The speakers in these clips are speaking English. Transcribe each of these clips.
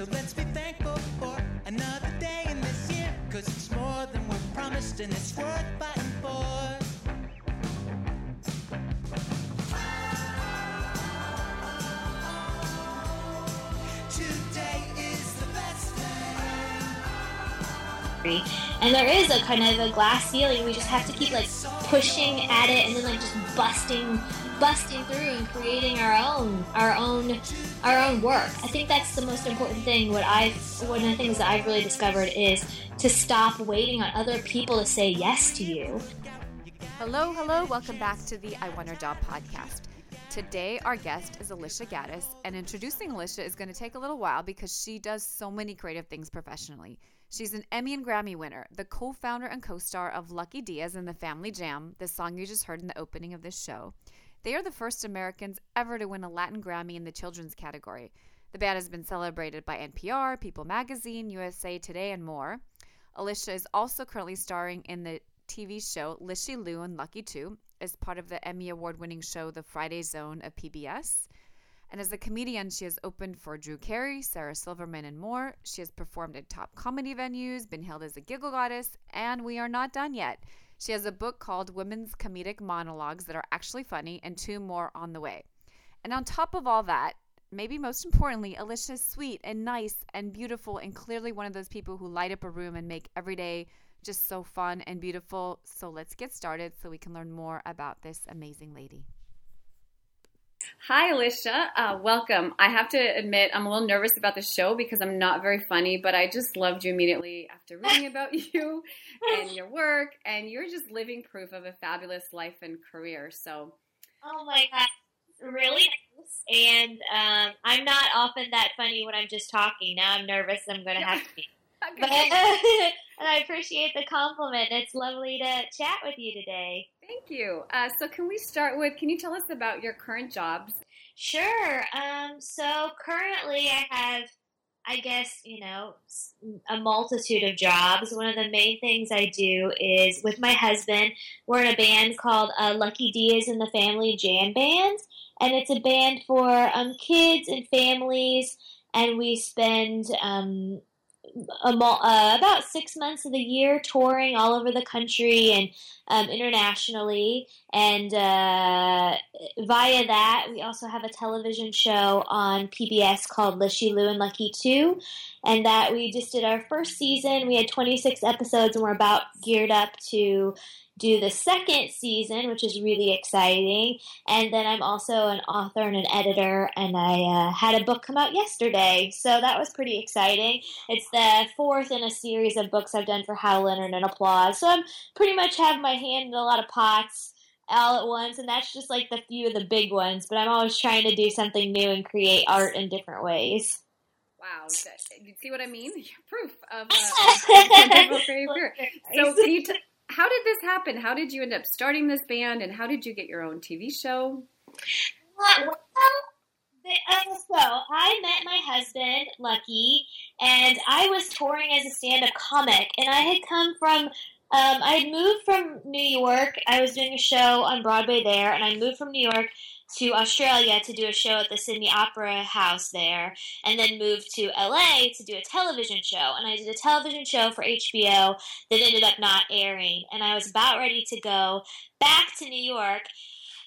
So let's be thankful for another day in this year. Cause it's more than we're promised and it's worth fighting for. And there is a kind of a glass ceiling. We just have to keep like pushing at it and then like just busting busting through and creating our own our own our own work. I think that's the most important thing. What I've one of the things that I've really discovered is to stop waiting on other people to say yes to you. Hello, hello. Welcome back to the I Want Her Job podcast. Today, our guest is Alisha Gaddis, and introducing Alisha is going to take a little while because she does so many creative things professionally. She's an Emmy and Grammy winner, the co founder and co star of Lucky Diaz and the Family Jam, the song you just heard in the opening of this show. They are the first Americans ever to win a Latin Grammy in the children's category. The band has been celebrated by NPR, People Magazine, USA Today, and more. Alisha is also currently starring in the TV show Lishy Lou and Lucky Too as part of the Emmy Award winning show The Friday Zone of PBS. And as a comedian, she has opened for Drew Carey, Sarah Silverman, and more. She has performed at top comedy venues, been hailed as a giggle goddess, and we are not done yet. She has a book called Women's Comedic Monologues that are actually funny, and two more on the way. And on top of all that, maybe most importantly, Alisha is sweet and nice and beautiful, and clearly one of those people who light up a room and make every day just so fun and beautiful. So let's get started so we can learn more about this amazing lady. Hi, Alisha. Uh, welcome. I have to admit, I'm a little nervous about the show because I'm not very funny, but I just loved you immediately after reading about you and your work, and you're just living proof of a fabulous life and career. So, Oh my god, really. And um, I'm not often that funny when I'm just talking. Now I'm nervous. I'm going to have to be. But, and I appreciate the compliment. It's lovely to chat with you today. Thank you. Uh, so, can we start with? Can you tell us about your current jobs? Sure. Um, so currently I have, I guess, you know, a multitude of jobs. One of the main things I do is with my husband, we're in a band called uh, Lucky Diaz and the Family Jam Band. And it's a band for um, kids and families. And we spend um, uh, about six months of the year touring all over the country and um, internationally. And uh, via that, we also have a television show on PBS called Lishy Lou and Lucky Too. And that we just did our first season. We had 26 episodes, and we're about geared up to do the second season, which is really exciting. And then I'm also an author and an editor, and I uh, had a book come out yesterday. So that was pretty exciting. It's the fourth in a series of books I've done for Hal Leonard and Applause. So I'm pretty much have my hand in a lot of pots all at once, and that's just like the few of the big ones. But I'm always trying to do something new and create art in different ways. Wow, you see what I mean? Proof of uh, wonderful creative career. So, can you t- how did this happen? How did you end up starting this band, and how did you get your own TV show? Well, uh, so I met my husband, Lucky, and I was touring as a stand-up comic, and I had come from. Um, I had moved from New York. I was doing a show on Broadway there, and I moved from New York to Australia to do a show at the Sydney Opera House there, and then moved to LA to do a television show. And I did a television show for HBO that ended up not airing, and I was about ready to go back to New York.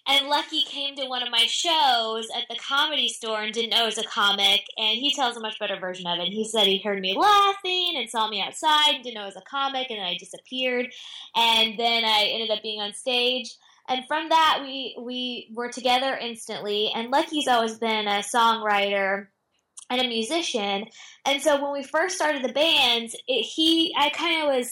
And Lucky came to one of my shows at the comedy store and didn't know it was a comic. And he tells a much better version of it. He said he heard me laughing and saw me outside and didn't know it was a comic. And then I disappeared. And then I ended up being on stage. And from that, we, we were together instantly. And Lucky's always been a songwriter and a musician. And so when we first started the band, it, he, I kind of was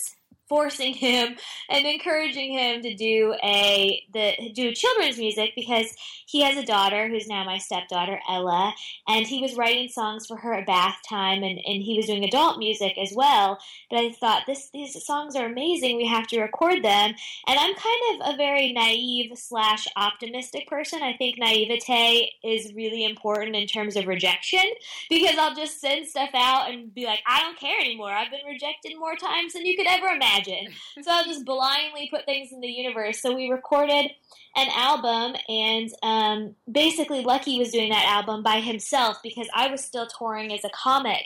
forcing him and encouraging him to do a the do children's music because he has a daughter who's now my stepdaughter Ella and he was writing songs for her at bath time and, and he was doing adult music as well. But I thought this these songs are amazing. We have to record them. And I'm kind of a very naive slash optimistic person. I think naivete is really important in terms of rejection because I'll just send stuff out and be like I don't care anymore. I've been rejected more times than you could ever imagine imagine. So I'll just blindly put things in the universe. So we recorded an album, and um, basically Lucky was doing that album by himself because I was still touring as a comic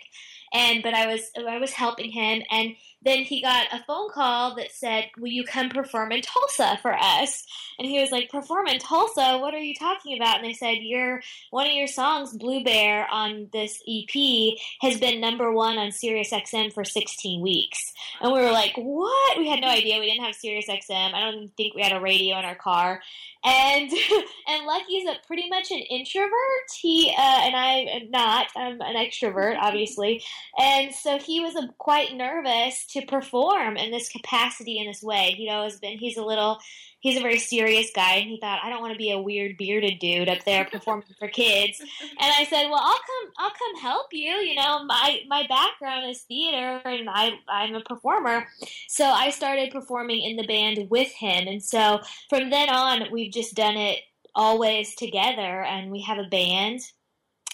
and but I was I was helping him, and then he got a phone call that said, "Will you come perform in Tulsa for us?" And he was like, "Perform in Tulsa? What are you talking about?" And they said, "Your one of your songs, Blue Bear, on this EP has been number one on Sirius XM for 16 weeks." And we were like, "What?" We had no idea. We didn't have Sirius XM. I don't think we had a radio in our car. And and Lucky's a pretty much an introvert. He uh, and I am not. I'm an extrovert, obviously. And so he was a, quite nervous to perform in this capacity in this way. He'd always been. He's a little he's a very serious guy and he thought I don't want to be a weird bearded dude up there performing for kids. And I said, "Well, I'll come I'll come help you. You know, my my background is theater and I I'm a performer." So I started performing in the band with him. And so from then on, we've just done it always together and we have a band.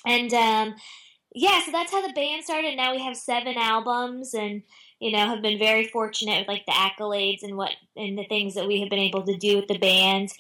And um yeah, so that's how the band started. Now we have seven albums and you know, have been very fortunate with like the accolades and what and the things that we have been able to do with the band.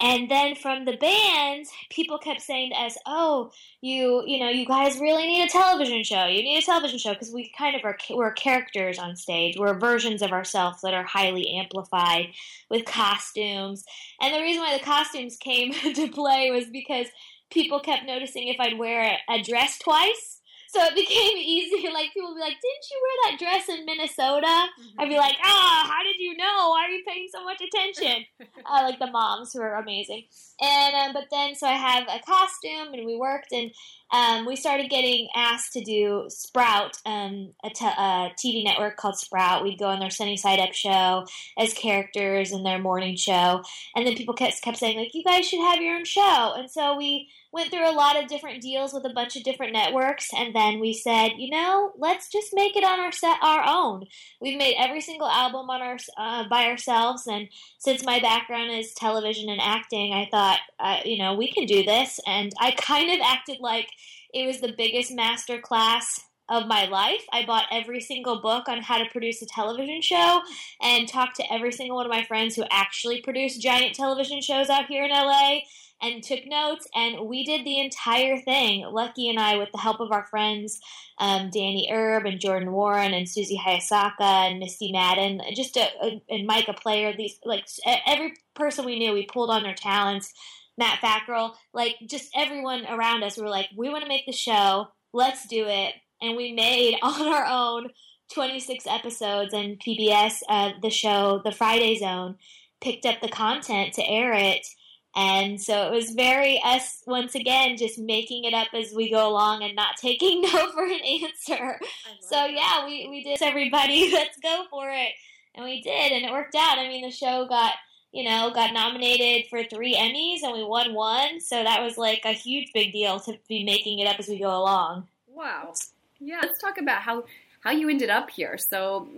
And then from the band, people kept saying to us, "Oh, you, you know, you guys really need a television show. You need a television show because we kind of are we're characters on stage. We're versions of ourselves that are highly amplified with costumes. And the reason why the costumes came to play was because people kept noticing if I'd wear a dress twice so it became easier. Like people would be like, "Didn't you wear that dress in Minnesota?" Mm-hmm. I'd be like, "Ah, how did you know? Why are you paying so much attention?" uh, like the moms who are amazing. And um, but then so I have a costume, and we worked, and um, we started getting asked to do Sprout, um, a, t- a TV network called Sprout. We'd go on their Sunny Side Up show as characters in their morning show, and then people kept kept saying like, "You guys should have your own show," and so we went through a lot of different deals with a bunch of different networks, and then we said, you know, let's just make it on our set our own. We've made every single album on our uh, by ourselves, and since my background is television and acting, I thought, uh, you know, we can do this, and I kind of acted like it was the biggest master class of my life. I bought every single book on how to produce a television show and talked to every single one of my friends who actually produce giant television shows out here in LA and took notes, and we did the entire thing. Lucky and I, with the help of our friends, um, Danny Erb and Jordan Warren and Susie Hayasaka and Misty Madden, just a, a, and Micah Player. These like every person we knew, we pulled on their talents. Matt Fackrell, like just everyone around us, we were like, we want to make the show. Let's do it, and we made on our own 26 episodes, and PBS, uh, the show, The Friday Zone, picked up the content to air it and so it was very us once again just making it up as we go along and not taking no for an answer. So yeah, we, we did everybody, let's go for it. And we did and it worked out. I mean the show got you know, got nominated for three Emmys and we won one. So that was like a huge big deal to be making it up as we go along. Wow. Yeah, let's talk about how how you ended up here. So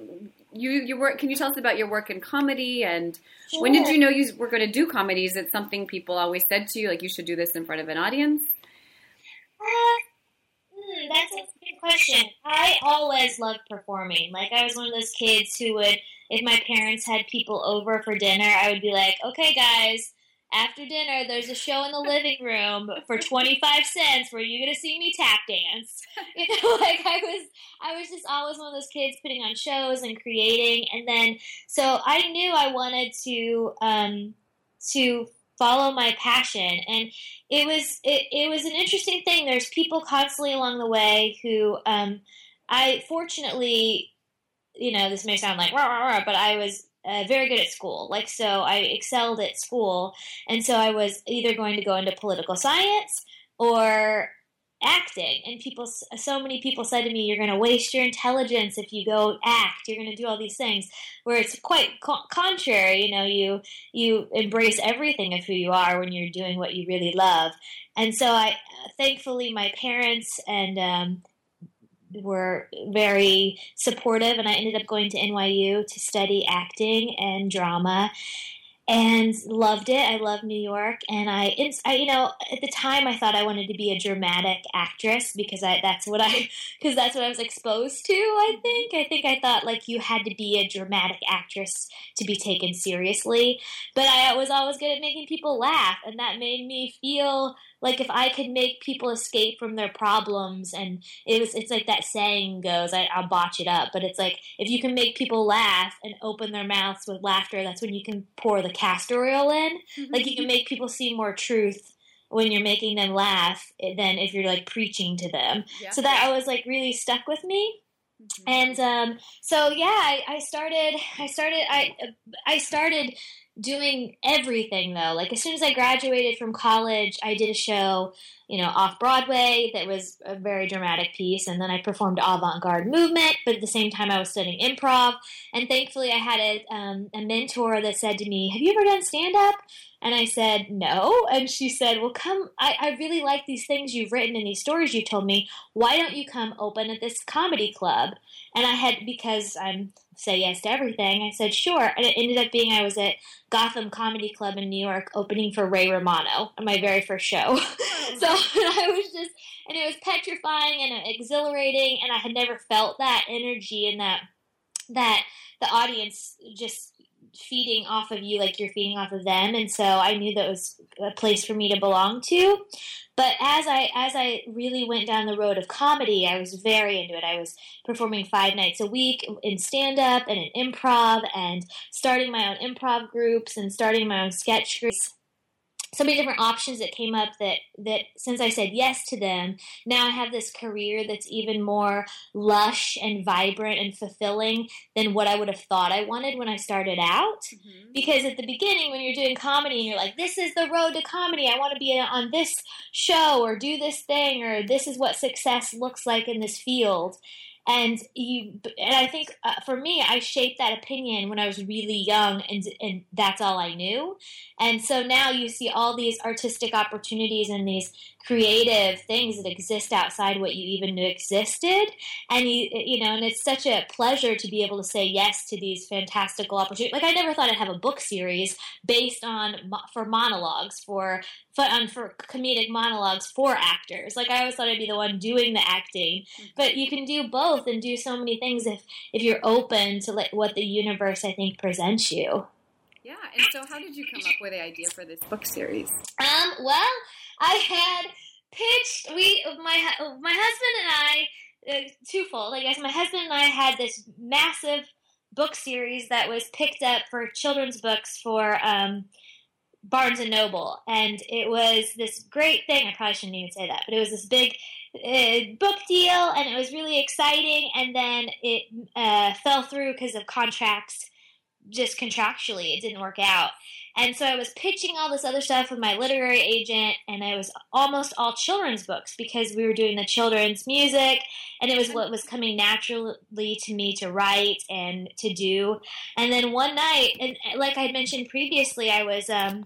you you work. Can you tell us about your work in comedy and sure. when did you know you were going to do comedy? Is it something people always said to you, like you should do this in front of an audience? Uh, hmm, that's a good question. I always loved performing. Like I was one of those kids who would, if my parents had people over for dinner, I would be like, "Okay, guys." After dinner, there's a show in the living room for 25 cents where you're to see me tap dance. You know, like I was, I was just always one of those kids putting on shows and creating. And then, so I knew I wanted to, um, to follow my passion. And it was, it, it was an interesting thing. There's people constantly along the way who, um, I fortunately, you know, this may sound like, rah, rah, rah, but I was uh, very good at school. Like, so I excelled at school. And so I was either going to go into political science or acting. And people, so many people said to me, you're going to waste your intelligence if you go act. You're going to do all these things. Where it's quite co- contrary. You know, you, you embrace everything of who you are when you're doing what you really love. And so I, thankfully, my parents and, um, were very supportive, and I ended up going to NYU to study acting and drama. and loved it. I love New York, and I, I, you know, at the time I thought I wanted to be a dramatic actress because I that's what I because that's what I was exposed to. I mm-hmm. think I think I thought like you had to be a dramatic actress to be taken seriously, but I was always good at making people laugh, and that made me feel like if I could make people escape from their problems, and it was, it's like that saying goes, I, I'll botch it up, but it's like if you can make people laugh and open their mouths with laughter, that's when you can pour the castor oil in. Mm-hmm. Like you can make people see more truth when you're making them laugh than if you're like preaching to them. Yeah. So that was like really stuck with me. Mm-hmm. And um, so yeah, I, I started. I started. I I started doing everything though. Like as soon as I graduated from college, I did a show, you know, off Broadway that was a very dramatic piece, and then I performed avant-garde movement. But at the same time, I was studying improv, and thankfully, I had a, um, a mentor that said to me, "Have you ever done stand-up?" And I said, no. And she said, well, come, I, I really like these things you've written and these stories you told me. Why don't you come open at this comedy club? And I had, because I'm say yes to everything, I said, sure. And it ended up being I was at Gotham Comedy Club in New York opening for Ray Romano on my very first show. Oh, so I was just, and it was petrifying and uh, exhilarating. And I had never felt that energy and that, that the audience just feeding off of you like you're feeding off of them and so i knew that was a place for me to belong to but as i as i really went down the road of comedy i was very into it. I was performing five nights a week in stand up and in improv and starting my own improv groups and starting my own sketch groups so many different options that came up that that since I said yes to them, now I have this career that's even more lush and vibrant and fulfilling than what I would have thought I wanted when I started out. Mm-hmm. Because at the beginning, when you're doing comedy and you're like, "This is the road to comedy. I want to be on this show or do this thing or this is what success looks like in this field." And you and i think uh, for me i shaped that opinion when i was really young and and that's all i knew. And so now you see all these artistic opportunities and these creative things that exist outside what you even knew existed. And you you know and it's such a pleasure to be able to say yes to these fantastical opportunities like i never thought i'd have a book series based on for monologues for on for comedic monologues for actors. Like i always thought i'd be the one doing the acting. Mm-hmm. but you can do both and do so many things if if you're open to like what the universe i think presents you. Yeah and so how did you come up with the idea for this book series? Um well I had pitched. We my my husband and I uh, twofold. I guess my husband and I had this massive book series that was picked up for children's books for um, Barnes and Noble, and it was this great thing. I probably shouldn't even say that, but it was this big uh, book deal, and it was really exciting. And then it uh, fell through because of contracts, just contractually, it didn't work out. And so I was pitching all this other stuff with my literary agent, and it was almost all children's books because we were doing the children's music, and it was what was coming naturally to me to write and to do. And then one night, and like I mentioned previously, I was um,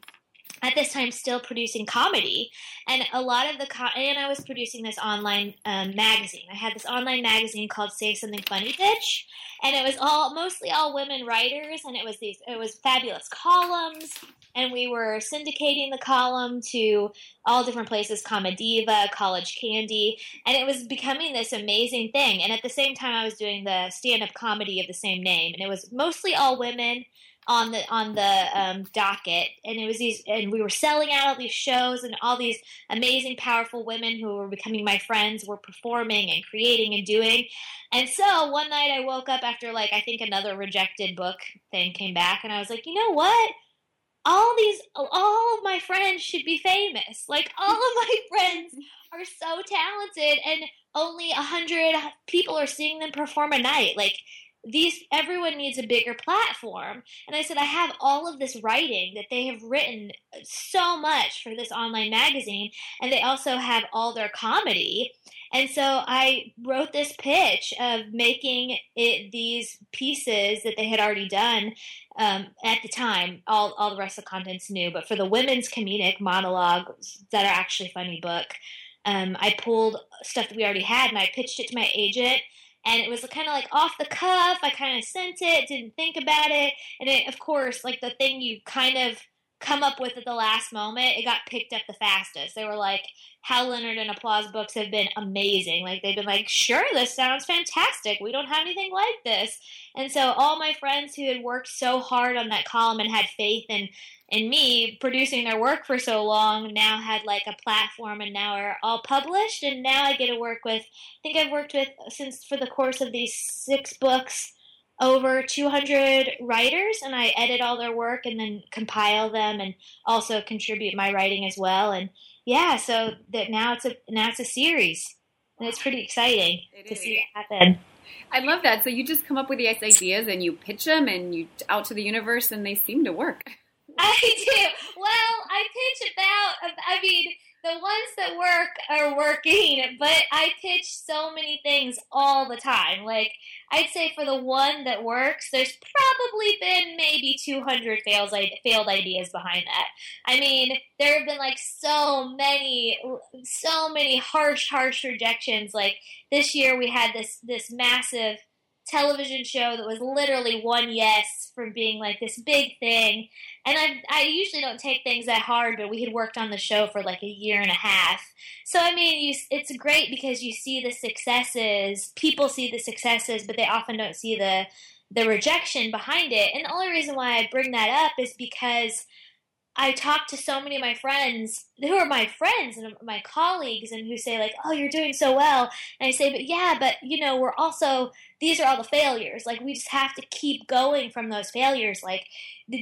at this time still producing comedy. And a lot of the co- and i was producing this online um, magazine. I had this online magazine called say something funny bitch. And it was all mostly all women writers. And it was these it was fabulous columns. And we were syndicating the column to all different places comediva college candy. And it was becoming this amazing thing. And at the same time i was doing the stand-up comedy of the same name. And it was mostly all women on the on the um, docket, and it was these, and we were selling out all these shows, and all these amazing, powerful women who were becoming my friends were performing and creating and doing. And so one night I woke up after like I think another rejected book thing came back, and I was like, you know what? All these, all of my friends should be famous. Like all of my friends are so talented, and only a hundred people are seeing them perform a night. Like these everyone needs a bigger platform. And i said i have all of this writing that they have written so much for this online magazine and they also have all their comedy. And so i wrote this pitch of making it these pieces that they had already done um, at the time. All, all the rest of the content's new but for the women's comedic monologues that are actually funny book um, i pulled stuff that we already had and i pitched it to my agent and it was kind of like off the cuff. I kind of sent it, didn't think about it, and it, of course, like the thing you kind of come up with at the last moment, it got picked up the fastest. They were like, Hal Leonard and Applause books have been amazing. Like they've been like, sure, this sounds fantastic. We don't have anything like this. And so all my friends who had worked so hard on that column and had faith in in me producing their work for so long now had like a platform and now are all published and now I get to work with I think I've worked with since for the course of these six books over 200 writers and I edit all their work and then compile them and also contribute my writing as well and yeah so that now it's a now it's a series and it's pretty exciting It to is. see it happen I love that. So you just come up with these ideas and you pitch them and you out to the universe and they seem to work. I do. Well, I pitch about, I mean, the ones that work are working, but I pitch so many things all the time. Like, I'd say for the one that works, there's probably been maybe 200 fails, failed ideas behind that. I mean, there have been like so many, so many harsh, harsh rejections. Like this year, we had this this massive television show that was literally one yes from being like this big thing. And I I usually don't take things that hard, but we had worked on the show for like a year and a half. So I mean, you, it's great because you see the successes. People see the successes, but they often don't see the the rejection behind it. And the only reason why I bring that up is because I talk to so many of my friends who are my friends and my colleagues and who say like, "Oh, you're doing so well." And I say, "But yeah, but you know, we're also these are all the failures. Like we just have to keep going from those failures. Like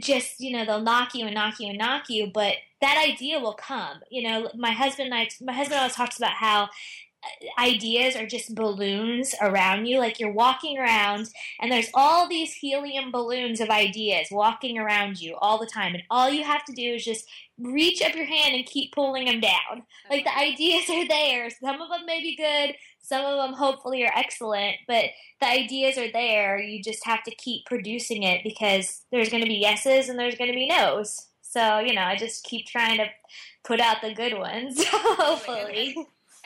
just, you know, they'll knock you and knock you and knock you, but that idea will come. You know, my husband and I my husband always talks about how ideas are just balloons around you. Like you're walking around and there's all these helium balloons of ideas walking around you all the time. And all you have to do is just reach up your hand and keep pulling them down. Like the ideas are there. Some of them may be good, some of them hopefully are excellent, but the ideas are there. You just have to keep producing it because there's going to be yeses and there's going to be nos. So, you know, I just keep trying to put out the good ones, oh hopefully.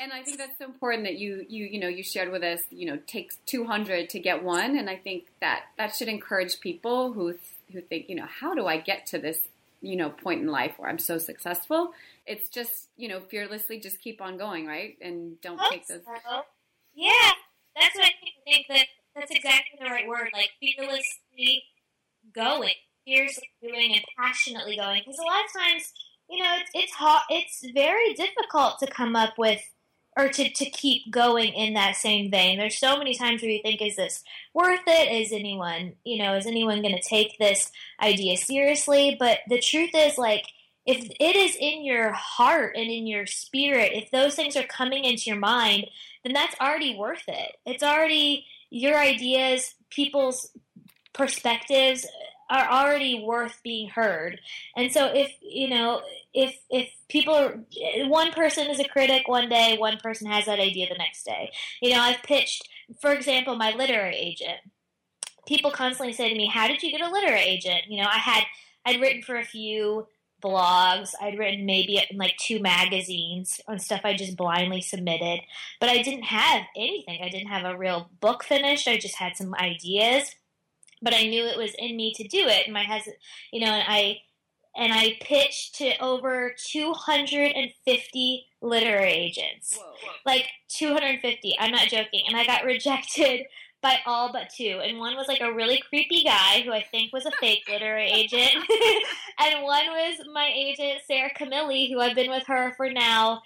And I think that's so important that you you you know you shared with us. You know, takes two hundred to get one, and I think that that should encourage people who who think you know how do I get to this you know point in life where I'm so successful. It's just you know fearlessly just keep on going, right? And don't take those. So, yeah, that's what I think. Think that that's exactly the right word. Like fearlessly going, fiercely doing, and passionately going. Because a lot of times, you know, it's it's hot. It's very difficult to come up with or to, to keep going in that same vein. There's so many times where you think, is this worth it? Is anyone, you know, is anyone going to take this idea seriously? But the truth is, like, if it is in your heart and in your spirit, if those things are coming into your mind, then that's already worth it. It's already your ideas, people's perspectives are already worth being heard. And so if, you know, if if people are, one person is a critic one day, one person has that idea the next day. You know, I've pitched, for example, my literary agent. People constantly say to me, "How did you get a literary agent?" You know, I had I'd written for a few blogs. I'd written maybe in like two magazines on stuff I just blindly submitted, but I didn't have anything. I didn't have a real book finished. I just had some ideas, but I knew it was in me to do it. And my husband, you know, and I and I pitched to over 250 literary agents. Whoa. Like 250. I'm not joking. And I got rejected by all but two. And one was like a really creepy guy who I think was a fake literary agent. and one was my agent, Sarah Camilli, who I've been with her for now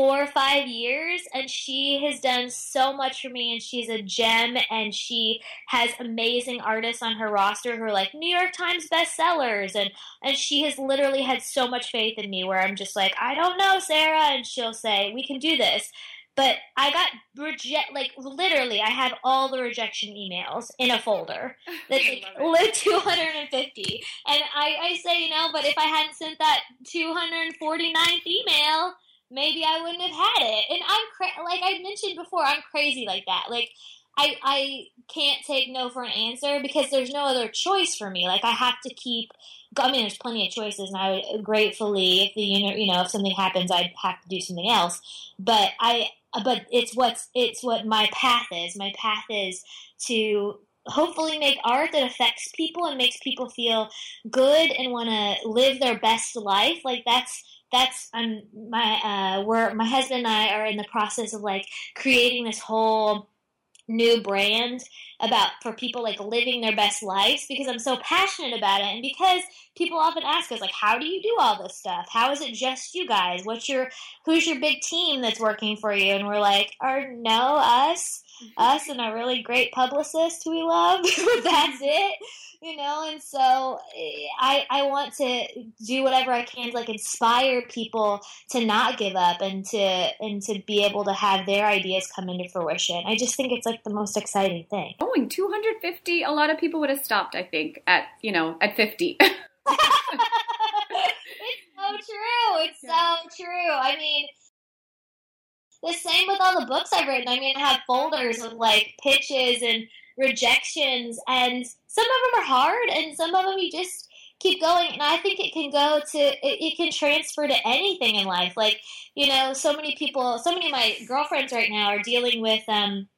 four or five years and she has done so much for me and she's a gem and she has amazing artists on her roster who are like New York Times bestsellers and and she has literally had so much faith in me where I'm just like I don't know Sarah and she'll say we can do this. But I got reject like literally I have all the rejection emails in a folder that's like love 250 and I, I say you know but if I hadn't sent that 249th email maybe I wouldn't have had it and I'm cra- like I mentioned before I'm crazy like that like I I can't take no for an answer because there's no other choice for me like I have to keep I mean there's plenty of choices and I would gratefully if the you know you know if something happens I'd have to do something else but I but it's what's it's what my path is. My path is to hopefully make art that affects people and makes people feel good and want to live their best life. Like that's that's I'm my uh we're my husband and I are in the process of like creating this whole new brand about for people like living their best lives because I'm so passionate about it and because people often ask us like how do you do all this stuff? How is it just you guys? What's your who's your big team that's working for you? And we're like, "Are no us, us and a really great publicist who we love. that's it." You know and so eh, i i want to do whatever i can to like inspire people to not give up and to and to be able to have their ideas come into fruition. I just think it's like the most exciting thing. Going 250 a lot of people would have stopped i think at you know at 50 it's so true. It's yeah. so true. I mean the same with all the books I've written. I mean, I have folders of like pitches and rejections, and some of them are hard, and some of them you just keep going. And I think it can go to it, it can transfer to anything in life. Like you know, so many people, so many of my girlfriends right now are dealing with um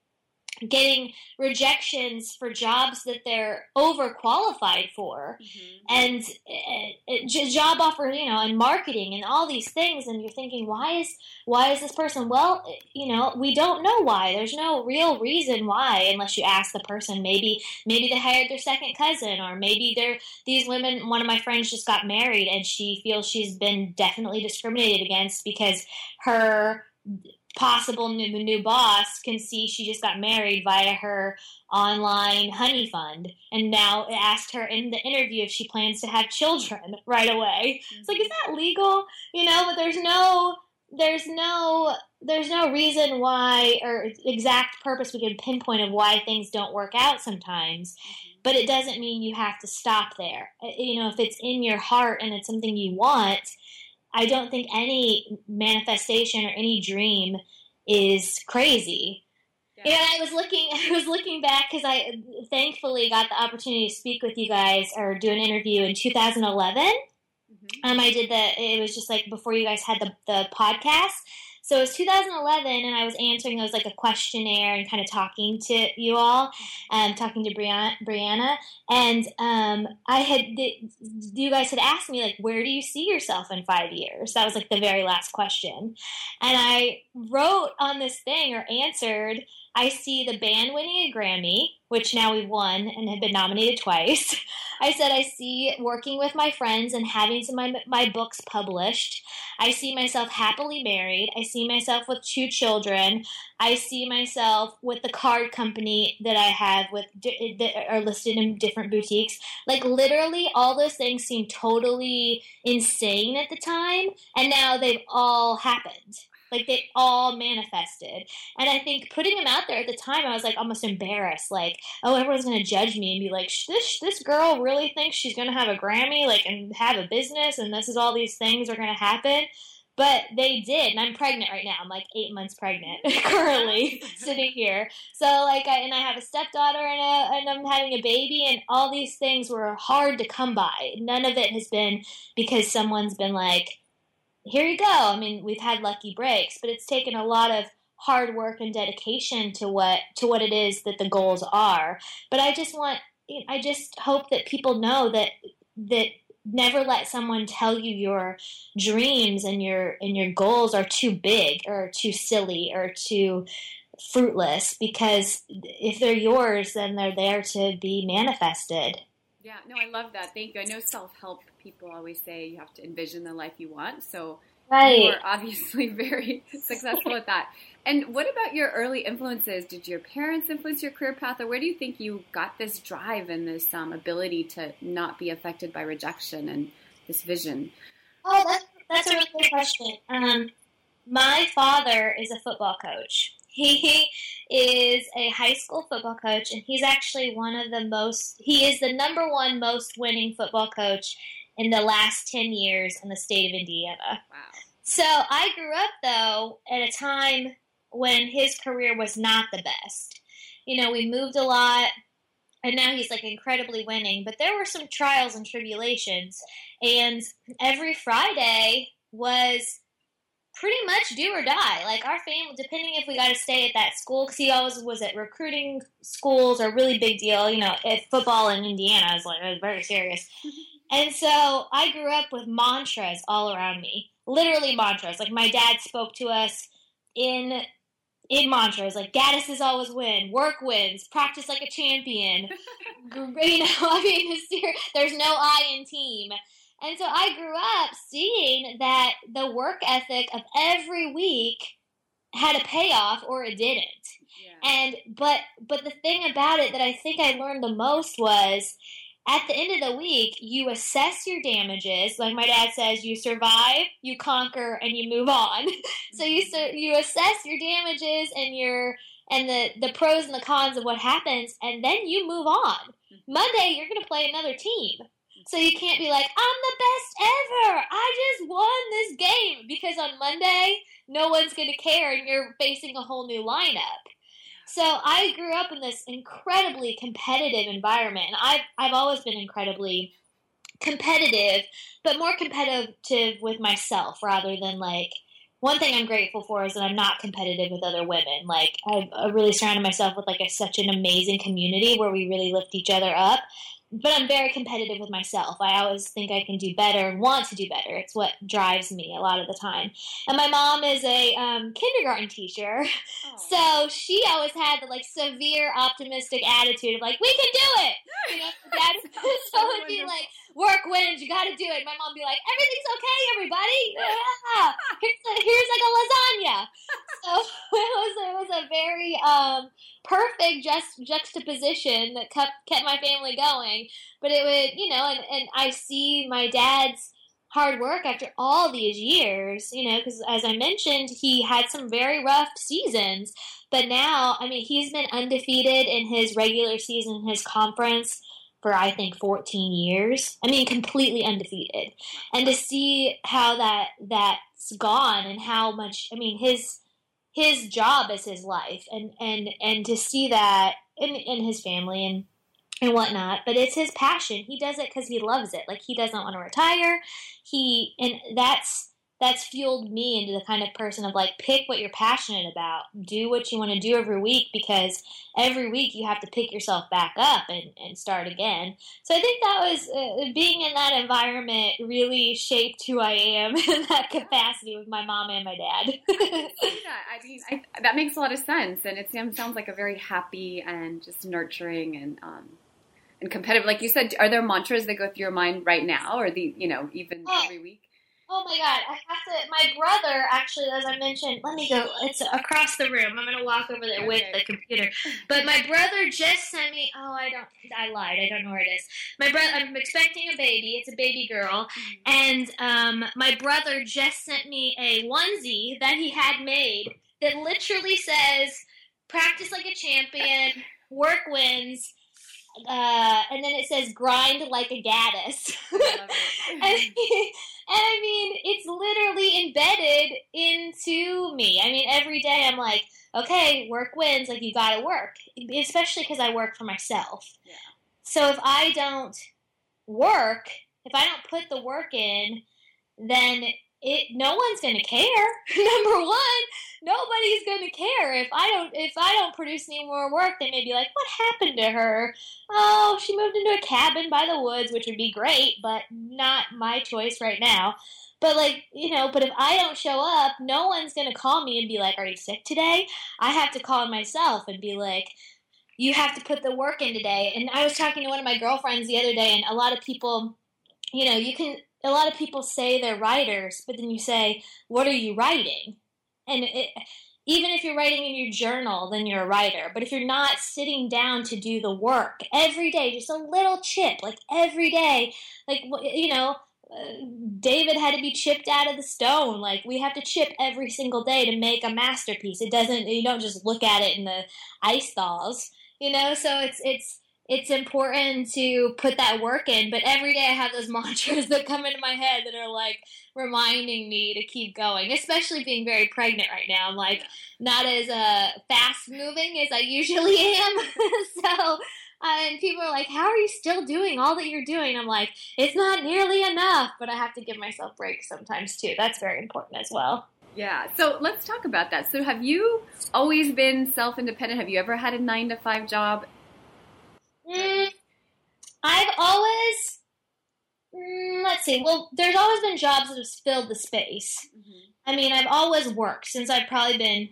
getting rejections for jobs that they're overqualified for. Mm-hmm. and uh, job offer you know and marketing and all these things and you're thinking why is why is this person well you know we don't know why. There's no real reason why unless you ask the person. Maybe maybe they hired their second cousin or maybe they're these women one of my friends just got married and she feels she's been definitely discriminated against because her possible new, new boss can see she just got married via her online honey fund and now it asked her in the interview if she plans to have children right away. It's like is that mm-hmm. legal? You know but there's no there's no there's no reason why or exact purpose we can pinpoint of why things don't work out sometimes. Mm-hmm. But it doesn't mean you have to stop there. You know if it's in your heart and it's something you want I don't think any manifestation or any dream is crazy. Yeah. I was looking. I was looking back because I thankfully got the opportunity to speak with you guys or do an interview in 2011. Mm-hmm. Um, I did the. It was just like before you guys had the the podcast, so it was 2011, and I was answering. Was like a questionnaire and kind of talking to you all, um, talking to Brianna, Brianna, and um, I had you guys had asked me like, where do you see yourself in five years? That was like the very last question, and I wrote on this thing or answered. I see the band winning a Grammy, which now we've won and have been nominated twice. I said I see working with my friends and having some of my, my books published. I see myself happily married. I see myself with two children. I see myself with the card company that I have with that are listed in different boutiques. Like literally all those things seem totally insane at the time and now they've all happened. Like they all manifested. And I think putting them out there at the time, I was like almost embarrassed. Like, oh, everyone's going to judge me and be like, this this girl really thinks she's going to have a Grammy, like, and have a business, and this is all these things are going to happen. But they did, and I'm pregnant right now. I'm like eight months pregnant currently, sitting here. So like, I, and I have a stepdaughter and a, and I'm having a baby, and all these things were hard to come by. None of it has been because someone's been like, here you go. I mean, we've had lucky breaks, but it's taken a lot of hard work and dedication to what to what it is that the goals are. But I just want I just hope that people know that that never let someone tell you your dreams and your and your goals are too big or too silly or too fruitless because if they're yours then they're there to be manifested. Yeah, no, I love that. Thank you. I know self help people always say you have to envision the life you want. So right. you are obviously very successful at that. And what about your early influences? Did your parents influence your career path, or where do you think you got this drive and this um, ability to not be affected by rejection and this vision? Oh, that's, that's a really good question. Um, my father is a football coach. He is a high school football coach, and he's actually one of the most, he is the number one most winning football coach in the last 10 years in the state of Indiana. Wow. So I grew up, though, at a time when his career was not the best. You know, we moved a lot, and now he's like incredibly winning, but there were some trials and tribulations. And every Friday was pretty much do or die. Like our family, depending if we got to stay at that school, because he always was at recruiting schools, a really big deal. You know, at football in Indiana is like it was very serious. and so I grew up with mantras all around me, literally mantras. Like my dad spoke to us in in mantras like Gaddis's always win, work wins, practice like a champion. you know, I mean, there's no I in team. And so I grew up seeing that the work ethic of every week had a payoff or it didn't. Yeah. And but but the thing about it that I think I learned the most was at the end of the week, you assess your damages. Like my dad says, you survive, you conquer, and you move on. so you you assess your damages and your and the the pros and the cons of what happens, and then you move on. Mm-hmm. Monday, you're going to play another team. So you can't be like, I'm the best ever. I just won this game because on Monday no one's going to care and you're facing a whole new lineup. So I grew up in this incredibly competitive environment. And I've I've always been incredibly competitive, but more competitive with myself rather than like one thing I'm grateful for is that I'm not competitive with other women. Like I've really surrounded myself with like a, such an amazing community where we really lift each other up but I'm very competitive with myself. I always think I can do better and want to do better. It's what drives me a lot of the time. And my mom is a um, kindergarten teacher, oh. so she always had the like severe optimistic attitude of like, "We can do it." You know, dad so would be like, "Work wins, you got to do it." My mom be like, "Everything's okay, everybody. Yeah. Here's, here's like a lasagna." So it was it was a very um, perfect just juxtaposition that kept kept my family going. But it would, you know, and, and I see my dad's hard work after all these years, you know, because as I mentioned, he had some very rough seasons. But now, I mean, he's been undefeated in his regular season, his conference for I think 14 years. I mean, completely undefeated. And to see how that that's gone and how much, I mean, his his job is his life and and and to see that in in his family and and whatnot but it's his passion he does it because he loves it like he doesn't want to retire he and that's that's fueled me into the kind of person of like pick what you're passionate about. Do what you want to do every week because every week you have to pick yourself back up and, and start again. So i think that was uh, being in that environment really shaped who i am in that capacity with my mom and my dad. I, I mean I, that makes a lot of sense and it sounds like a very happy and just nurturing and um, and competitive like you said are there mantras that go through your mind right now or the you know even every week Oh my god, I have to. My brother, actually, as I mentioned, let me go. It's across the room. I'm gonna walk over there with the computer. But my brother just sent me. Oh, I don't. I lied. I don't know where it is. My brother. I'm expecting a baby. It's a baby girl, mm-hmm. and um, my brother just sent me a onesie that he had made that literally says "Practice like a champion, work wins." Uh, and then it says grind like a Gaddis. and, and I mean, it's literally embedded into me. I mean, every day I'm like, okay, work wins. Like, you gotta work. Especially because I work for myself. Yeah. So if I don't work, if I don't put the work in, then it no one's going to care. Number one, nobody's going to care if I don't if I don't produce any more work. They may be like, "What happened to her? Oh, she moved into a cabin by the woods, which would be great, but not my choice right now." But like you know, but if I don't show up, no one's going to call me and be like, "Are you sick today?" I have to call myself and be like. You have to put the work in today. And I was talking to one of my girlfriends the other day, and a lot of people, you know, you can a lot of people say they're writers, but then you say, "What are you writing?" And it, even if you're writing in your journal, then you're a writer. But if you're not sitting down to do the work every day, just a little chip, like every day, like you know, uh, David had to be chipped out of the stone. Like we have to chip every single day to make a masterpiece. It doesn't. You don't just look at it and the ice thaws. You know, so it's it's it's important to put that work in. But every day I have those mantras that come into my head that are like reminding me to keep going, especially being very pregnant right now. I'm like not as uh, fast moving as I usually am. so, uh, and people are like, How are you still doing all that you're doing? I'm like, It's not nearly enough, but I have to give myself breaks sometimes too. That's very important as well. Yeah. So let's talk about that. So have you always been self independent? Have you ever had a nine to five job? Mm, I've always, mm, let's see, well, there's always been jobs that have filled the space. Mm-hmm. I mean, I've always worked since I've probably been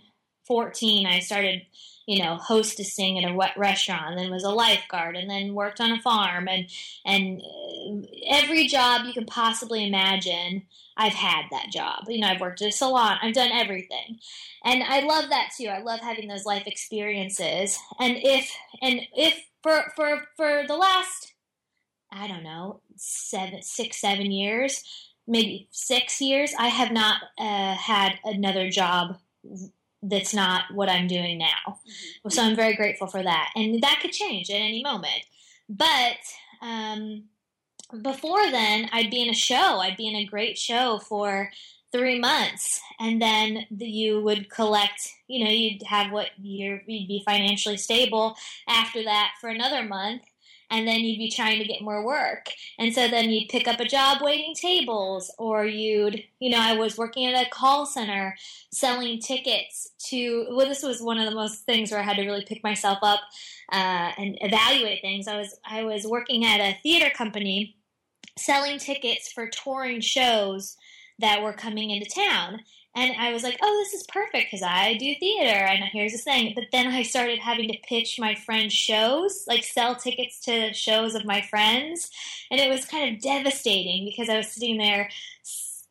14. I started, you know, hostessing at a restaurant, and then was a lifeguard, and then worked on a farm, and and uh, every job you can possibly imagine. I've had that job. You know, I've worked at a salon. I've done everything. And I love that too. I love having those life experiences. And if and if for for for the last I don't know, seven, six, seven years, maybe six years, I have not uh, had another job that's not what I'm doing now. Mm-hmm. So I'm very grateful for that. And that could change at any moment. But um, before then, I'd be in a show. I'd be in a great show for three months, and then the, you would collect. You know, you'd have what you'd be financially stable after that for another month, and then you'd be trying to get more work. And so then you'd pick up a job waiting tables, or you'd, you know, I was working at a call center selling tickets to. Well, this was one of the most things where I had to really pick myself up uh, and evaluate things. I was I was working at a theater company selling tickets for touring shows that were coming into town. And I was like, oh, this is perfect because I do theater. And here's the thing. But then I started having to pitch my friends' shows, like sell tickets to shows of my friends. And it was kind of devastating because I was sitting there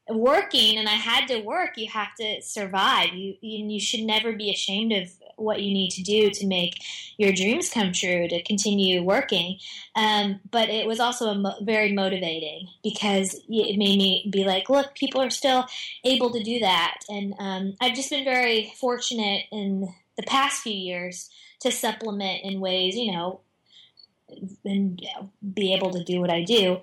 working and I had to work. You have to survive. You, you, you should never be ashamed of what you need to do to make your dreams come true to continue working. Um, but it was also mo- very motivating because it made me be like, look, people are still able to do that. And um, I've just been very fortunate in the past few years to supplement in ways, you know, and be able to do what I do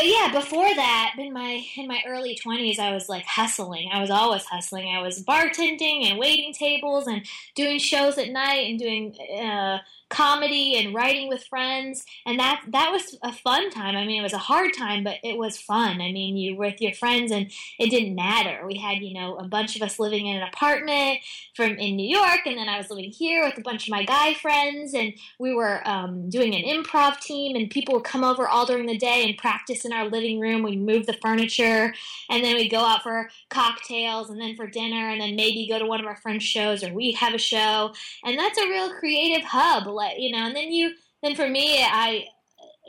but yeah, before that, in my in my early twenties, I was like hustling. I was always hustling. I was bartending and waiting tables and doing shows at night and doing uh, comedy and writing with friends. And that that was a fun time. I mean it was a hard time but it was fun. I mean you were with your friends and it didn't matter. We had you know a bunch of us living in an apartment from in new york and then i was living here with a bunch of my guy friends and we were um, doing an improv team and people would come over all during the day and practice in our living room. We move the furniture and then we'd go out for cocktails and then for dinner and then maybe go to one of our friends shows or we have a show. And that's a real creative hub you know and then you then for me i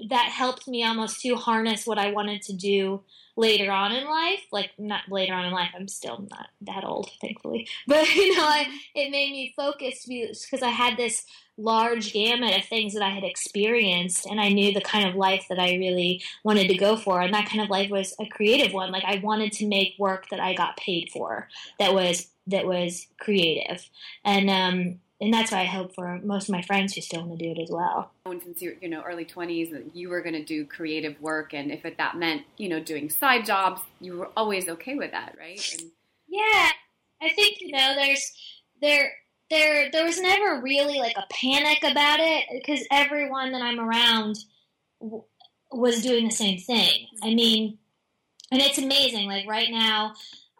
that helped me almost to harness what i wanted to do later on in life like not later on in life i'm still not that old thankfully but you know I, it made me focus because i had this large gamut of things that i had experienced and i knew the kind of life that i really wanted to go for and that kind of life was a creative one like i wanted to make work that i got paid for that was that was creative and um and that's why I hope for most of my friends who still want to do it as well. And since you're, you know, early 20s, you were going to do creative work, and if it, that meant, you know, doing side jobs, you were always okay with that, right? And- yeah, I think you know, there's there there there was never really like a panic about it because everyone that I'm around w- was doing the same thing. I mean, and it's amazing. Like right now,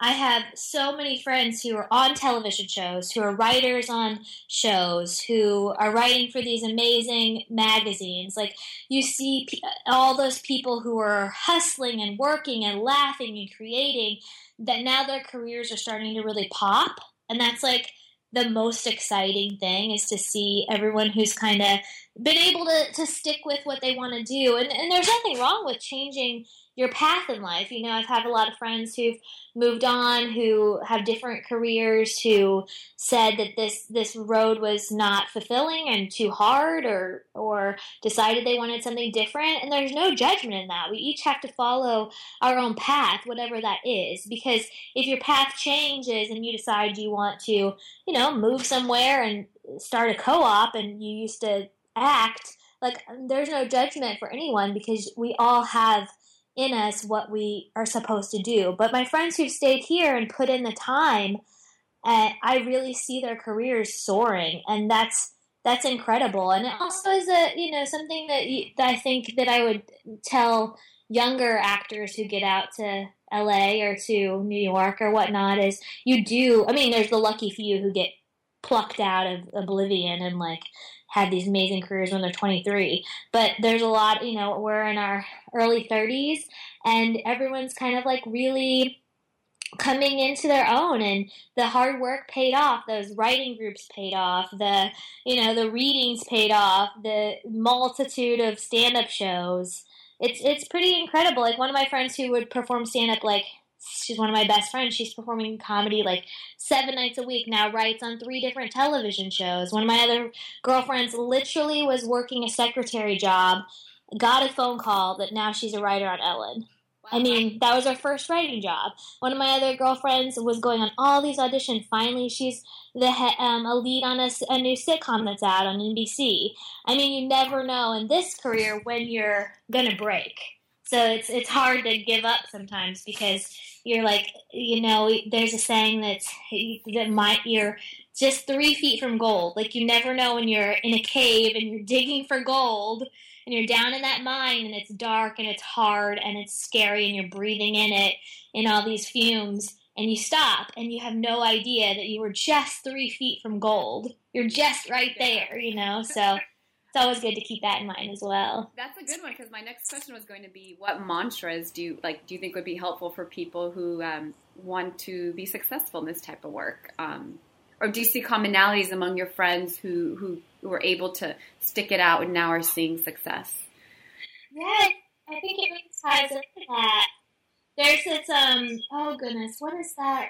I have so many friends who are on television shows, who are writers on shows, who are writing for these amazing magazines. Like you see all those people who are hustling and working and laughing and creating that now their careers are starting to really pop. And that's like the most exciting thing is to see everyone who's kind of been able to, to stick with what they want to do. And, and there's nothing wrong with changing your path in life. You know, I've had a lot of friends who've moved on, who have different careers, who said that this this road was not fulfilling and too hard, or or decided they wanted something different. And there's no judgment in that. We each have to follow our own path, whatever that is. Because if your path changes and you decide you want to, you know, move somewhere and start a co-op, and you used to act like there's no judgment for anyone because we all have in us what we are supposed to do. But my friends who've stayed here and put in the time, uh, I really see their careers soaring, and that's that's incredible. And it also is a you know something that, you, that I think that I would tell younger actors who get out to LA or to New York or whatnot is you do. I mean, there's the lucky few who get plucked out of oblivion and like had these amazing careers when they're 23. But there's a lot, you know, we're in our early 30s and everyone's kind of like really coming into their own and the hard work paid off those writing groups paid off the you know the readings paid off the multitude of stand-up shows it's it's pretty incredible like one of my friends who would perform stand-up like she's one of my best friends she's performing comedy like seven nights a week now writes on three different television shows one of my other girlfriends literally was working a secretary job got a phone call that now she's a writer on ellen I mean, that was her first writing job. One of my other girlfriends was going on all these auditions. Finally, she's the um, a lead on a, a new sitcom that's out on NBC. I mean, you never know in this career when you're gonna break. So it's it's hard to give up sometimes because you're like, you know, there's a saying that's that might you're just three feet from gold. Like you never know when you're in a cave and you're digging for gold and you're down in that mine and it's dark and it's hard and it's scary and you're breathing in it in all these fumes and you stop and you have no idea that you were just three feet from gold. You're just right there, you know? So it's always good to keep that in mind as well. That's a good one because my next question was going to be what mantras do you like do you think would be helpful for people who um, want to be successful in this type of work? Um, or do you see commonalities among your friends who, who were able to stick it out and now are seeing success? Yeah, I think it really ties into that. There's this um oh goodness, what is that?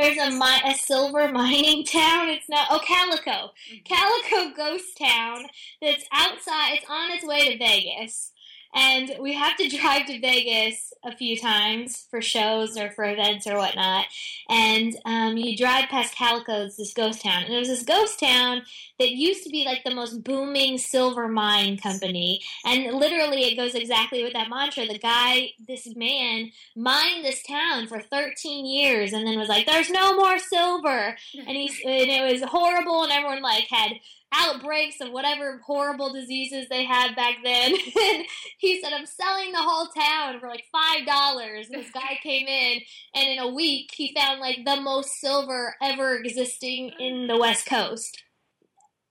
There's a mi- a silver mining town. It's not oh Calico, mm-hmm. Calico ghost town that's outside. It's on its way to Vegas, and we have to drive to Vegas a few times for shows or for events or whatnot. And um, you drive past Calico's, this ghost town, and it was this ghost town that used to be like the most booming silver mine company. And literally, it goes exactly with that mantra. The guy, this man, mined this town for 13 years, and then was like, "There's no more silver," and and it was horrible, and everyone like had outbreaks of whatever horrible diseases they had back then. and he said, I'm selling the whole town for like $5. And this guy came in, and in a week, he found like the most silver ever existing in the West Coast.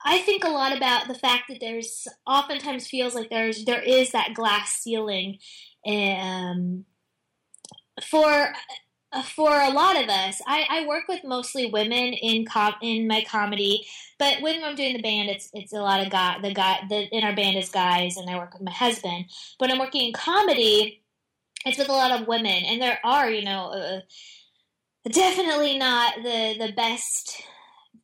I think a lot about the fact that there's oftentimes feels like there's there is that glass ceiling um, for for a lot of us, I, I work with mostly women in com- in my comedy, but when I'm doing the band, it's it's a lot of guy. The guy the, in our band is guys, and I work with my husband. But I'm working in comedy, it's with a lot of women, and there are you know uh, definitely not the the best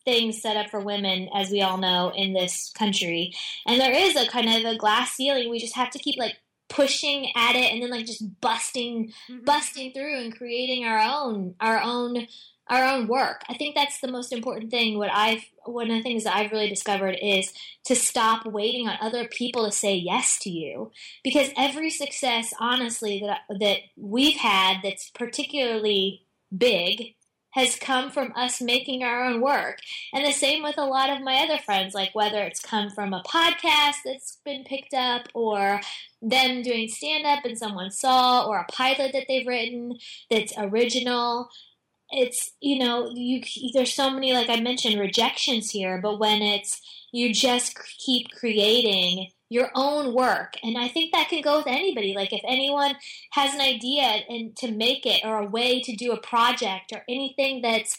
things set up for women, as we all know in this country. And there is a kind of a glass ceiling. We just have to keep like pushing at it and then like just busting mm-hmm. busting through and creating our own our own our own work. I think that's the most important thing. What I've one of the things that I've really discovered is to stop waiting on other people to say yes to you. Because every success, honestly, that that we've had that's particularly big has come from us making our own work. And the same with a lot of my other friends, like whether it's come from a podcast that's been picked up or them doing stand up and someone saw or a pilot that they've written that's original. It's you know you there's so many like i mentioned rejections here but when it's you just keep creating your own work. And i think that can go with anybody. Like if anyone has an idea and to make it or a way to do a project or anything that's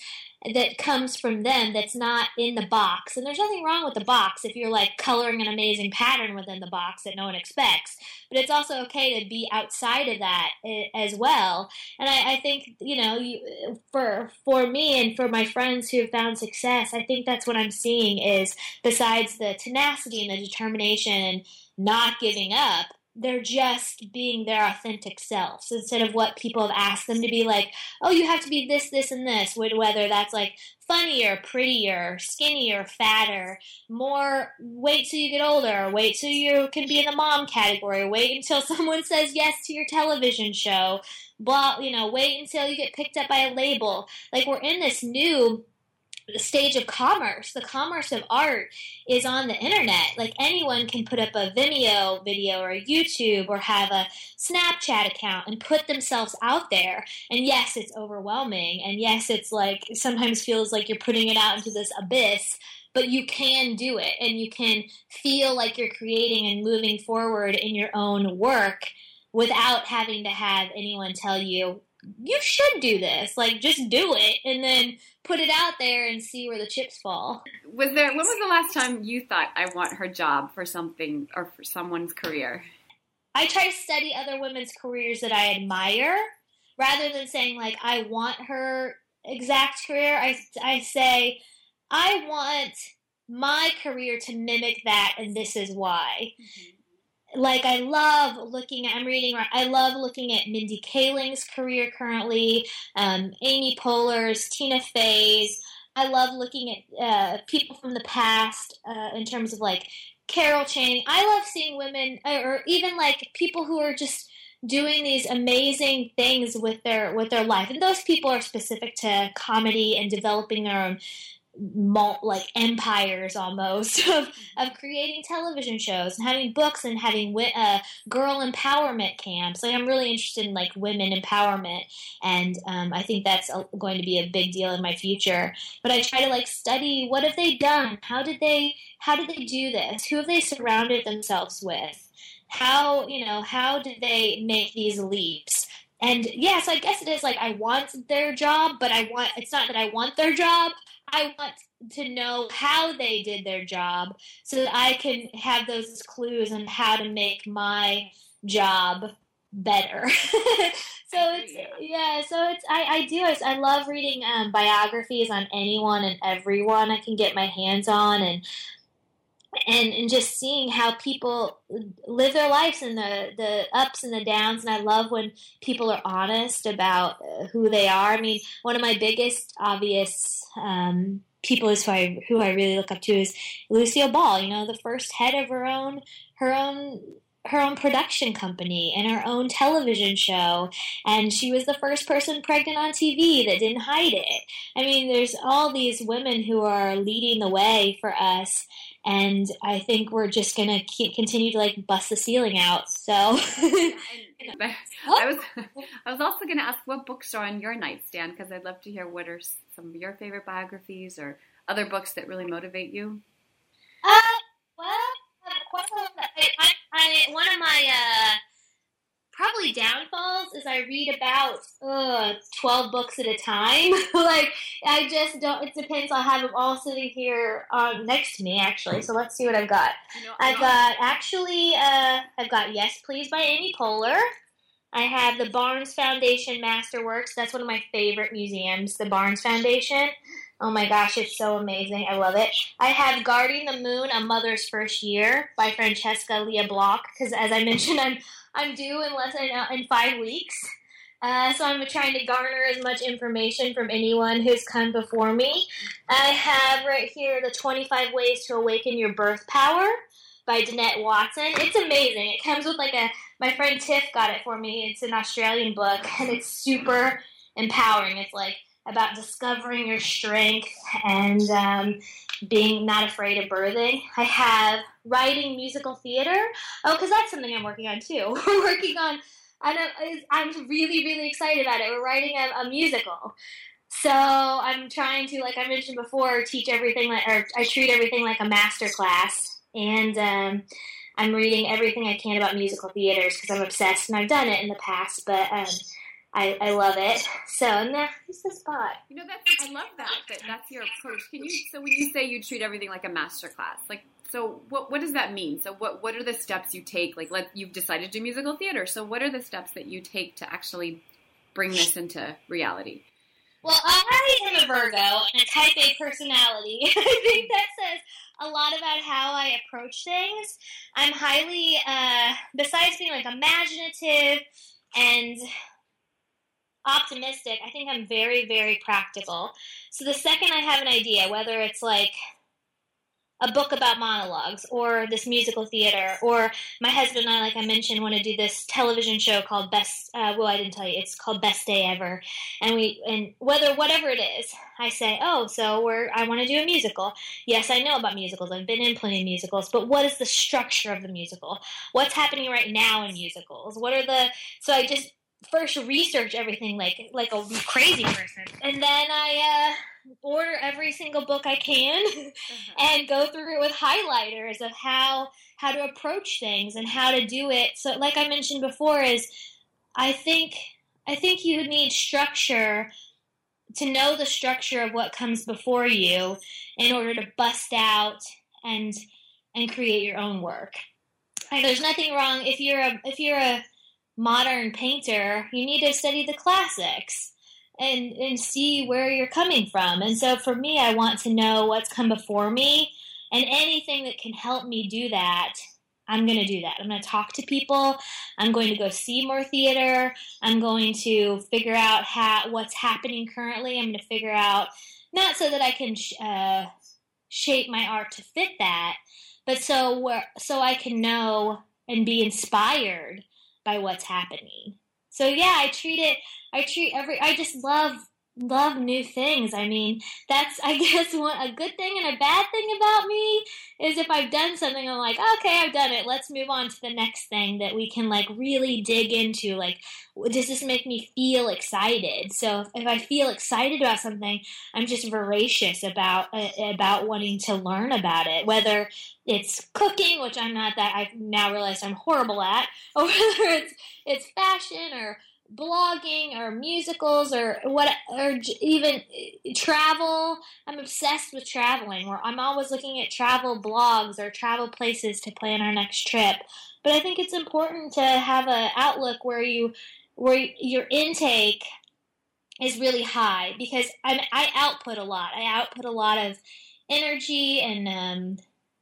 that comes from them that's not in the box. And there's nothing wrong with the box if you're like coloring an amazing pattern within the box that no one expects. But it's also okay to be outside of that eh, as well. And I, I think you know, you, for for me and for my friends who have found success, I think that's what I'm seeing is besides the tenacity and the determination and not giving up they're just being their authentic selves instead of what people have asked them to be like, oh, you have to be this, this, and this, whether that's like funnier, prettier, skinnier, fatter, more wait till you get older, wait till you can be in the mom category, wait until someone says yes to your television show, blah, you know, wait until you get picked up by a label. Like we're in this new stage of commerce. The commerce of art is on the internet. Like anyone can put up a Vimeo video or YouTube or have a Snapchat account and put themselves out there. And yes, it's overwhelming. And yes, it's like sometimes feels like you're putting it out into this abyss. But you can do it and you can feel like you're creating and moving forward in your own work without having to have anyone tell you you should do this. Like, just do it and then put it out there and see where the chips fall. Was there, when was the last time you thought, I want her job for something or for someone's career? I try to study other women's careers that I admire rather than saying, like, I want her exact career. I, I say, I want my career to mimic that, and this is why. Mm-hmm like I love looking at I'm reading I love looking at Mindy Kaling's career currently, um, Amy Poehler's, Tina Fey's. I love looking at uh, people from the past uh, in terms of like Carol Channing. I love seeing women or even like people who are just doing these amazing things with their with their life and those people are specific to comedy and developing their own like empires almost of, of creating television shows and having books and having uh, girl empowerment camps. Like I'm really interested in like women empowerment, and um, I think that's going to be a big deal in my future. But I try to like study what have they done? How did they? How did they do this? Who have they surrounded themselves with? How you know? How did they make these leaps? And yes, I guess it is like I want their job, but I want it's not that I want their job. I want to know how they did their job so that I can have those clues on how to make my job better. so it's yeah, so it's I, I do I, I love reading um, biographies on anyone and everyone I can get my hands on and and and just seeing how people live their lives and the the ups and the downs and I love when people are honest about uh, who they are. I mean, one of my biggest obvious um, people is who I who I really look up to is Lucille Ball. You know, the first head of her own her own her own production company and her own television show and she was the first person pregnant on TV that didn't hide it. I mean, there's all these women who are leading the way for us and I think we're just gonna continue to like bust the ceiling out. So. I was I was also going to ask what books are on your nightstand because I'd love to hear what are some of your favorite biographies or other books that really motivate you. Uh, well, I, I, one of my uh, probably downfalls is I read about uh, 12 books at a time. like, I just don't, it depends. I have them all sitting here um, next to me, actually. So let's see what I've got. You know, I've got, actually, uh, I've got Yes Please by Amy Poehler. I have the Barnes Foundation Masterworks. That's one of my favorite museums, the Barnes Foundation. Oh my gosh, it's so amazing. I love it. I have Guarding the Moon, A Mother's First Year by Francesca Lia Block, because as I mentioned, I'm I'm due in less than uh, in five weeks. Uh, so I'm trying to garner as much information from anyone who's come before me. I have right here the 25 Ways to Awaken Your Birth Power by Danette Watson. It's amazing. It comes with like a my friend Tiff got it for me. It's an Australian book and it's super empowering. It's like about discovering your strength and um, being not afraid of birthing. I have writing musical theater. Oh, because that's something I'm working on too. We're working on, I'm, I'm really, really excited about it. We're writing a, a musical. So I'm trying to, like I mentioned before, teach everything like, or I treat everything like a master class. And um, I'm reading everything I can about musical theaters because I'm obsessed and I've done it in the past, but um, I, I love it. So nah, it's the spot. You know, that's I love that. That that's your approach. Can you? So when you say you treat everything like a master class, like so, what what does that mean? So what what are the steps you take? Like, let you've decided to do musical theater. So what are the steps that you take to actually bring this into reality? Well, I am a Virgo and a Type A personality. I think that says a lot about how I approach things. I'm highly, uh, besides being like imaginative and optimistic, I think I'm very, very practical. So the second I have an idea, whether it's like a book about monologues or this musical theater or my husband and I, like I mentioned, want to do this television show called Best. Uh, well, I didn't tell you. It's called Best Day Ever, and we and whether whatever it is, I say, oh, so we're I want to do a musical. Yes, I know about musicals. I've been in plenty of musicals, but what is the structure of the musical? What's happening right now in musicals? What are the so I just first research everything like like a crazy person, and then I. uh order every single book I can uh-huh. and go through it with highlighters of how how to approach things and how to do it. So like I mentioned before is I think I think you need structure to know the structure of what comes before you in order to bust out and and create your own work. And there's nothing wrong if you're a if you're a modern painter, you need to study the classics and and see where you're coming from. And so for me, I want to know what's come before me and anything that can help me do that. I'm going to do that. I'm going to talk to people. I'm going to go see more theater. I'm going to figure out how what's happening currently. I'm going to figure out not so that I can uh, shape my art to fit that, but so where so I can know and be inspired by what's happening. So yeah, I treat it. I treat every. I just love love new things. I mean, that's I guess one a good thing and a bad thing about me is if I've done something, I'm like, okay, I've done it. Let's move on to the next thing that we can like really dig into. Like, does this make me feel excited? So if, I feel excited about something, I'm just voracious about uh, about wanting to learn about it. Whether it's cooking, which I'm not that I've now realized I'm horrible at, or whether it's it's fashion or blogging or musicals or what or even travel. I'm obsessed with traveling where i'm always looking at travel blogs or travel places to plan our next trip. But i think it's important to have an outlook where you where your intake is really high because i i output a lot. I output a lot of energy and um,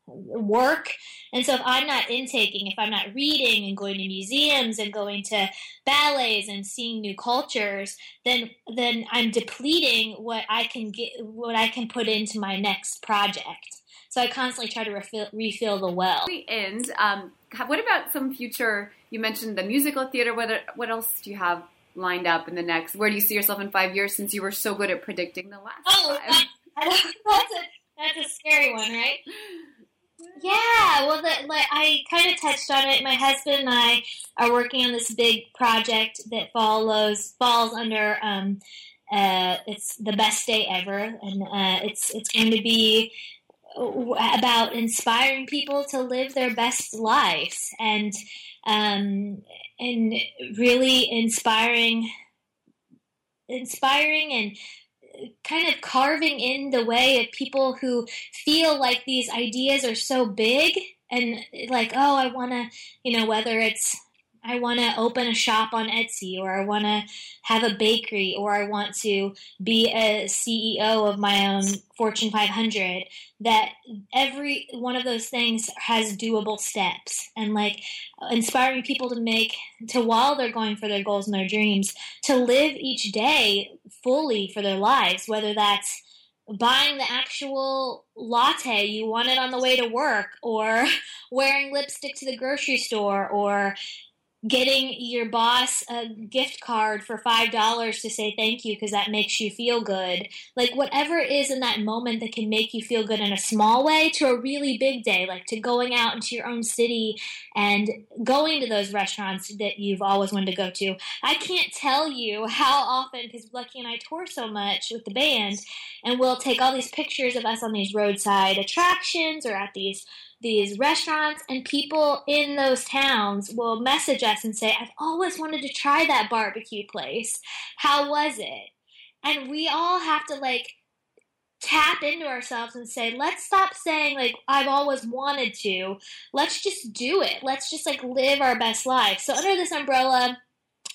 work. And so if I'm not intaking, if I'm not reading and going to museums and going to ballets and seeing new cultures, then then I'm depleting what I can get what I can put into my next project. So I constantly try to refill, refill the well. End. Um, what about some future? You mentioned the musical theater. What what else do you have lined up in the next? Where do you see yourself in five years? Since you were so good at predicting the last. Oh, that, that's a that's a scary one, right? Yeah, well, the, like, I kind of touched on it. My husband and I are working on this big project that follows falls under um, uh, it's the best day ever, and uh, it's it's going to be about inspiring people to live their best lives and um, and really inspiring inspiring and kind of carving in the way of people who feel like these ideas are so big and like oh i want to you know whether it's I want to open a shop on Etsy, or I want to have a bakery, or I want to be a CEO of my own Fortune 500. That every one of those things has doable steps, and like inspiring people to make, to while they're going for their goals and their dreams, to live each day fully for their lives, whether that's buying the actual latte you wanted on the way to work or wearing lipstick to the grocery store or getting your boss a gift card for five dollars to say thank you because that makes you feel good. Like whatever is in that moment that can make you feel good in a small way to a really big day like to going out into your own city and going to those restaurants that you've always wanted to go to. I can't tell you how often because lucky and i tour so much with the band and we'll take all these pictures of us on these roadside attractions or at these these restaurants and people in those towns will message us and say, I've always wanted to try that barbecue place. How was it? And we all have to like tap into ourselves and say, let's stop saying like I've always wanted to. Let's just do it. Let's just like live our best life. So under this umbrella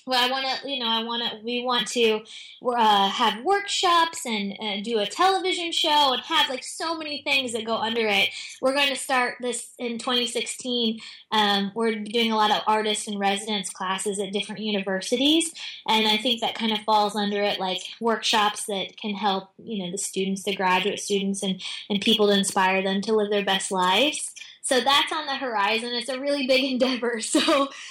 well, I want to, you know, I want to, we want to uh, have workshops and uh, do a television show and have like so many things that go under it. We're going to start this in 2016. Um, we're doing a lot of artists and residence classes at different universities. And I think that kind of falls under it, like workshops that can help, you know, the students, the graduate students, and, and people to inspire them to live their best lives. So that's on the horizon. It's a really big endeavor. So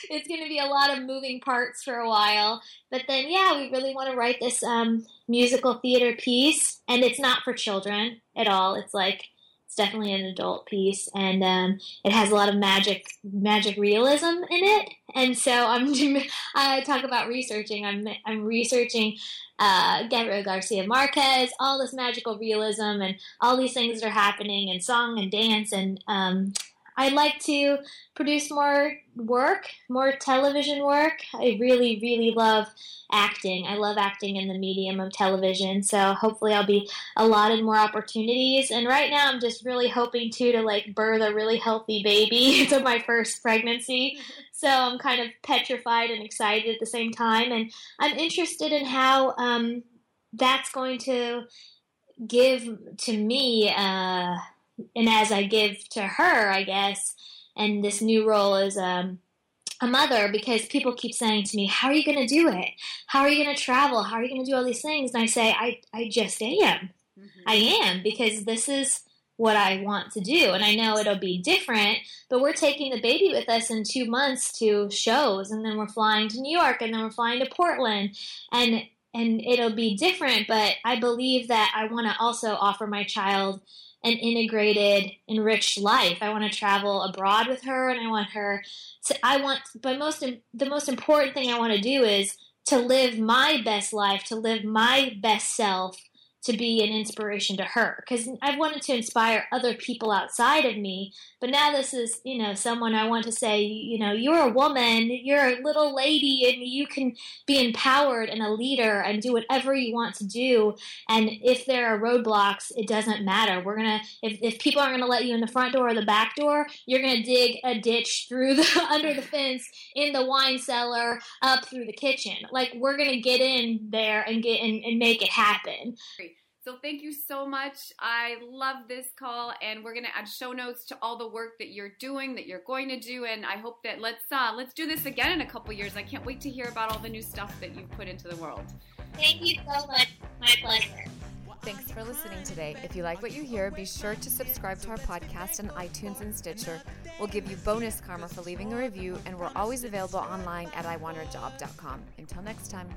it's going to be a lot of moving parts for a while. But then, yeah, we really want to write this um, musical theater piece. And it's not for children at all. It's like, it's definitely an adult piece. And um, it has a lot of magic, magic realism in it. And so I'm, I talk about researching. I'm, I'm researching uh, Gabriel Garcia Marquez, all this magical realism and all these things that are happening and song and dance. And um, I'd like to produce more work, more television work. I really, really love acting. I love acting in the medium of television. So hopefully I'll be allotted more opportunities. And right now I'm just really hoping to to like birth a really healthy baby to my first pregnancy. So I'm kind of petrified and excited at the same time. And I'm interested in how um, that's going to give to me. Uh, and as I give to her, I guess, and this new role as um, a mother, because people keep saying to me, "How are you going to do it? How are you going to travel? How are you going to do all these things?" And I say, "I, I just am. Mm-hmm. I am because this is." what I want to do. And I know it'll be different, but we're taking the baby with us in two months to shows, and then we're flying to New York, and then we're flying to Portland, and and it'll be different. But I believe that I want to also offer my child an integrated, enriched life. I want to travel abroad with her, and I want her to. I want, but most the most important thing I want to do is to live my best life, to live my best self, to be an inspiration to her because I've wanted to inspire other people outside of me. But now this is, you know, someone I want to say, you know, you're a woman, you're a little lady, and you can be empowered and a leader and do whatever you want to do. And if there are roadblocks, it doesn't matter. We're gonna, if, if people aren't gonna let you in the front door or the back door, you're gonna dig a ditch through the under the fence, in the wine cellar, up through the kitchen. Like we're gonna get in there and get and, and make it happen. So thank you so much. I love this call, and we're gonna add show notes to all the work that you're doing, that you're going to do, and I hope that let's uh, let's do this again in a couple years. I can't wait to hear about all the new stuff that you've put into the world. Thank you so much. My pleasure. Thanks for listening today. If you like what you hear, be sure to subscribe to our podcast on iTunes and Stitcher. We'll give you bonus karma for leaving a review, and we're always available online at iwantherjob.com. Until next time.